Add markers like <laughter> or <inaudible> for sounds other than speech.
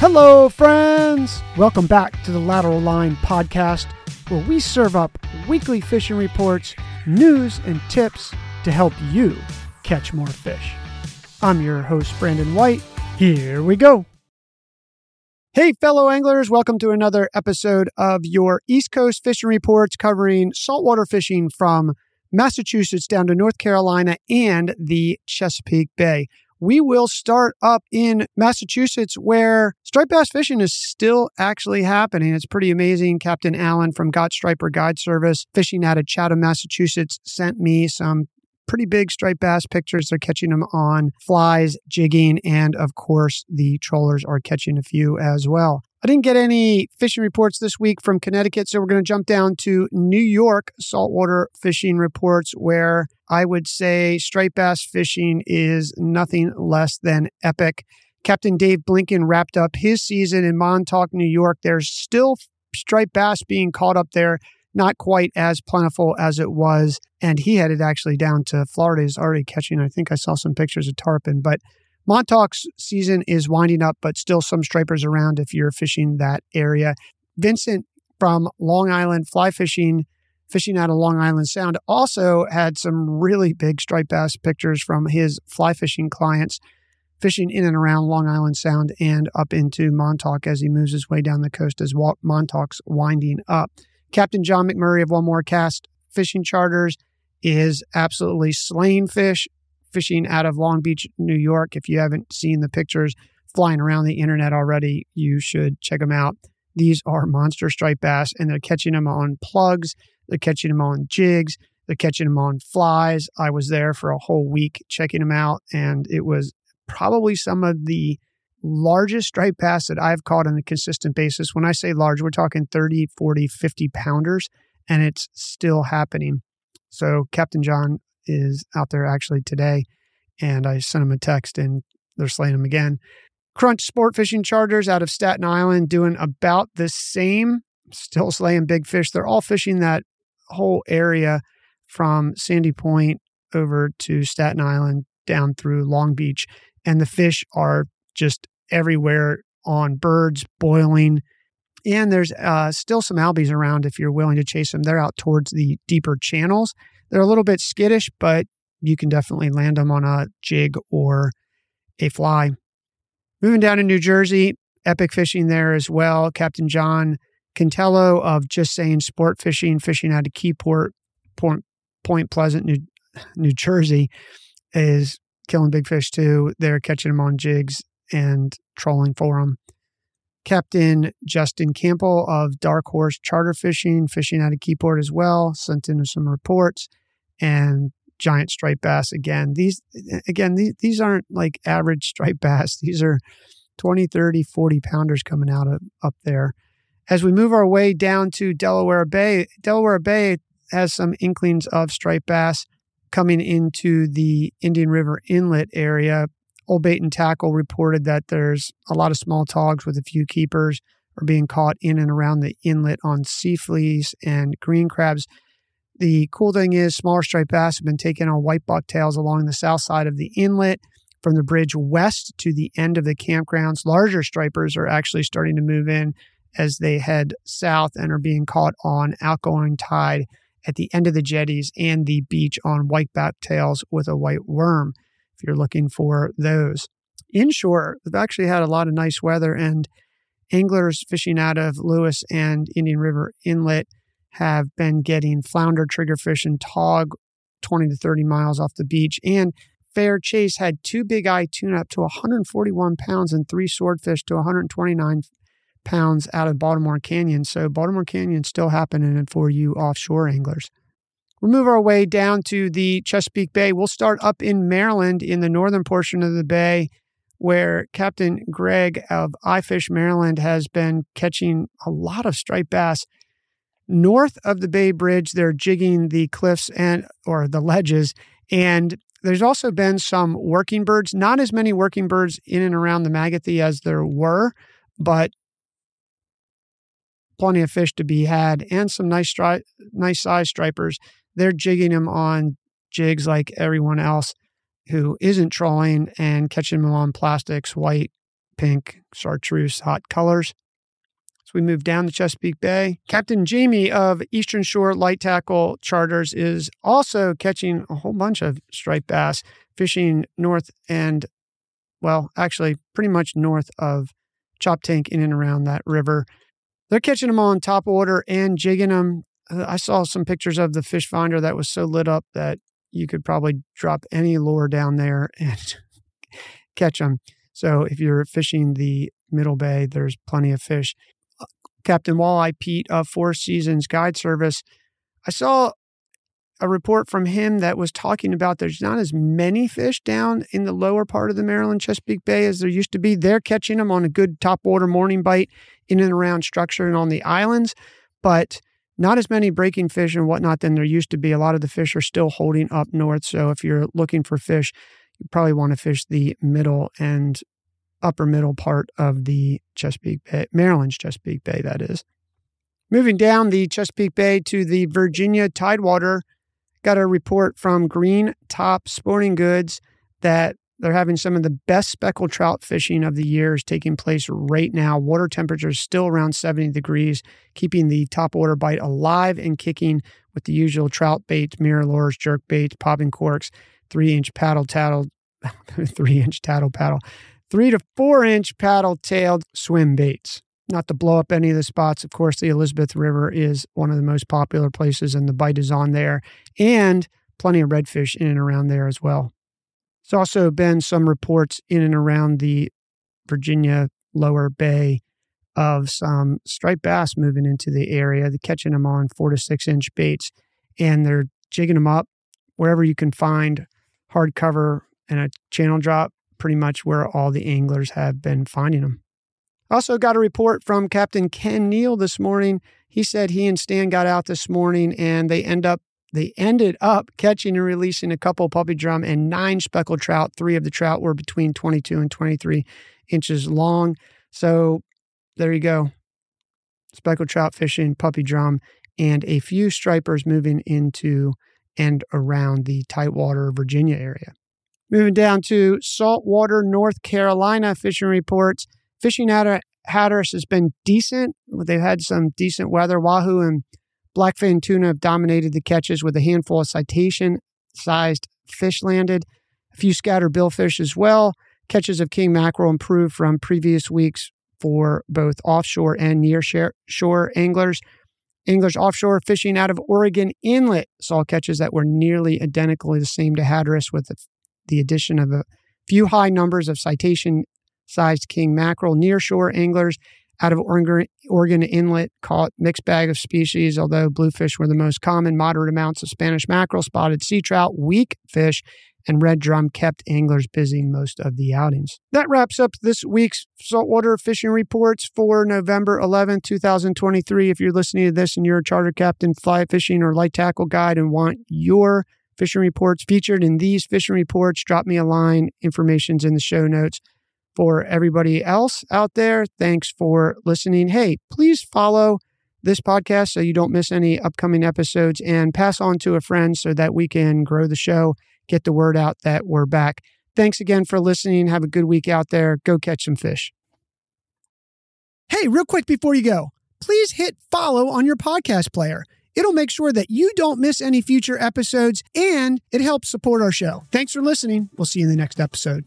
Hello, friends! Welcome back to the Lateral Line podcast, where we serve up weekly fishing reports, news, and tips to help you catch more fish. I'm your host, Brandon White. Here we go. Hey, fellow anglers, welcome to another episode of your East Coast Fishing Reports covering saltwater fishing from Massachusetts down to North Carolina and the Chesapeake Bay. We will start up in Massachusetts where striped bass fishing is still actually happening. It's pretty amazing. Captain Allen from Got Striper Guide Service fishing out of Chatham, Massachusetts sent me some pretty big striped bass pictures. They're catching them on flies, jigging, and of course, the trollers are catching a few as well. I didn't get any fishing reports this week from Connecticut, so we're going to jump down to New York saltwater fishing reports, where I would say striped bass fishing is nothing less than epic. Captain Dave Blinken wrapped up his season in Montauk, New York. There's still striped bass being caught up there not quite as plentiful as it was. And he headed actually down to Florida. He's already catching, I think I saw some pictures of tarpon. But Montauk's season is winding up, but still some stripers around if you're fishing that area. Vincent from Long Island fly fishing, fishing out of Long Island Sound, also had some really big striped bass pictures from his fly fishing clients fishing in and around Long Island Sound and up into Montauk as he moves his way down the coast as Montauk's winding up. Captain John McMurray of One More Cast Fishing Charters is absolutely slaying fish, fishing out of Long Beach, New York. If you haven't seen the pictures flying around the internet already, you should check them out. These are monster striped bass, and they're catching them on plugs, they're catching them on jigs, they're catching them on flies. I was there for a whole week checking them out, and it was probably some of the largest striped bass that I've caught on a consistent basis. When I say large, we're talking 30, 40, 50 pounders, and it's still happening. So Captain John is out there actually today, and I sent him a text and they're slaying him again. Crunch Sport Fishing Charters out of Staten Island doing about the same, still slaying big fish. They're all fishing that whole area from Sandy Point over to Staten Island down through Long Beach. And the fish are just everywhere on birds, boiling. And there's uh, still some albies around if you're willing to chase them. They're out towards the deeper channels. They're a little bit skittish, but you can definitely land them on a jig or a fly. Moving down to New Jersey, epic fishing there as well. Captain John Cantello of Just Saying Sport Fishing, fishing out of Keyport, Point, Point Pleasant, New, <laughs> New Jersey, is killing big fish too. They're catching them on jigs and trolling for them. Captain Justin Campbell of Dark Horse Charter Fishing, fishing out of Keyport as well, sent in some reports. And giant striped bass again. These again, these, these aren't like average striped bass. <laughs> These are 20, 30, 40 pounders coming out of up there. As we move our way down to Delaware Bay, Delaware Bay has some inklings of striped bass coming into the Indian River Inlet area, Old Bait and Tackle reported that there's a lot of small togs with a few keepers are being caught in and around the inlet on sea fleas and green crabs. The cool thing is, smaller striped bass have been taken on white bucktails along the south side of the inlet from the bridge west to the end of the campgrounds. Larger stripers are actually starting to move in as they head south and are being caught on outgoing tide at the end of the jetties and the beach on white bucktails with a white worm if you're looking for those. Inshore, they've actually had a lot of nice weather, and anglers fishing out of Lewes and Indian River Inlet have been getting flounder, triggerfish, and tog 20 to 30 miles off the beach. And Fair Chase had two big eye tuna up to 141 pounds and three swordfish to 129 pounds out of Baltimore Canyon. So Baltimore Canyon still happening for you offshore anglers. We'll move our way down to the Chesapeake Bay. We'll start up in Maryland in the northern portion of the bay, where Captain Greg of iFish Maryland has been catching a lot of striped bass. North of the Bay Bridge, they're jigging the cliffs and or the ledges, and there's also been some working birds. Not as many working birds in and around the Magothy as there were, but plenty of fish to be had and some nice stri- nice size stripers they're jigging them on jigs like everyone else who isn't trolling and catching them on plastics, white pink, chartreuse, hot colors. So we move down the Chesapeake Bay, Captain Jamie of Eastern Shore Light Tackle Charters is also catching a whole bunch of striped bass, fishing north and, well, actually, pretty much north of Choptank in and around that river. They're catching them on top water and jigging them. I saw some pictures of the fish finder that was so lit up that you could probably drop any lure down there <laughs> and catch them. So if you're fishing the Middle Bay, there's plenty of fish. Captain Walleye Pete of Four Seasons Guide Service, I saw a report from him that was talking about there's not as many fish down in the lower part of the Maryland Chesapeake Bay as there used to be. They're catching them on a good topwater morning bite in and around structure and on the islands, but not as many breaking fish and whatnot than there used to be. A lot of the fish are still holding up north. So if you're looking for fish, you probably want to fish the middle and upper middle part of the Chesapeake Bay, Maryland's Chesapeake Bay, that is. Moving down the Chesapeake Bay to the Virginia Tidewater, got a report from Green Top Sporting Goods that they're having some of the best speckled trout fishing of the year is taking place right now. Water temperatures still around 70 degrees, keeping the top water bite alive and kicking with the usual trout baits, mirror lures, jerk baits, popping corks, three inch paddle tattle, <laughs> three inch tattle paddle, three to four inch paddle tailed swim baits. Not to blow up any of the spots. Of course, the Elizabeth River is one of the most popular places, and the bite is on there, and plenty of redfish in and around there as well. There's also been some reports in and around the Virginia lower bay of some striped bass moving into the area. They're catching them on four to six inch baits and they're jigging them up wherever you can find hardcover and a channel drop, pretty much where all the anglers have been finding them. Also, got a report from Captain Ken Neill this morning. He said he and Stan got out this morning and they end up they ended up catching and releasing a couple puppy drum and nine speckled trout. Three of the trout were between 22 and 23 inches long. So there you go. Speckled trout fishing, puppy drum, and a few stripers moving into and around the Tidewater, Virginia area. Moving down to saltwater, North Carolina fishing reports. Fishing of Hatteras has been decent. They've had some decent weather. Wahoo and Blackfin tuna have dominated the catches with a handful of citation sized fish landed, a few scattered billfish as well. Catches of king mackerel improved from previous weeks for both offshore and near shore anglers. Anglers offshore fishing out of Oregon Inlet saw catches that were nearly identically the same to Hatteras with the, the addition of a few high numbers of citation sized king mackerel. Nearshore anglers out of Oregon, Inlet caught mixed bag of species, although bluefish were the most common. Moderate amounts of Spanish mackerel, spotted sea trout, weak fish, and red drum kept anglers busy most of the outings. That wraps up this week's saltwater fishing reports for November 11, 2023. If you're listening to this and you're a charter captain, fly fishing, or light tackle guide and want your fishing reports featured in these fishing reports, drop me a line. Information's in the show notes for everybody else out there, thanks for listening. Hey, please follow this podcast so you don't miss any upcoming episodes and pass on to a friend so that we can grow the show, get the word out that we're back. Thanks again for listening. Have a good week out there. Go catch some fish. Hey, real quick before you go, please hit follow on your podcast player. It'll make sure that you don't miss any future episodes and it helps support our show. Thanks for listening. We'll see you in the next episode.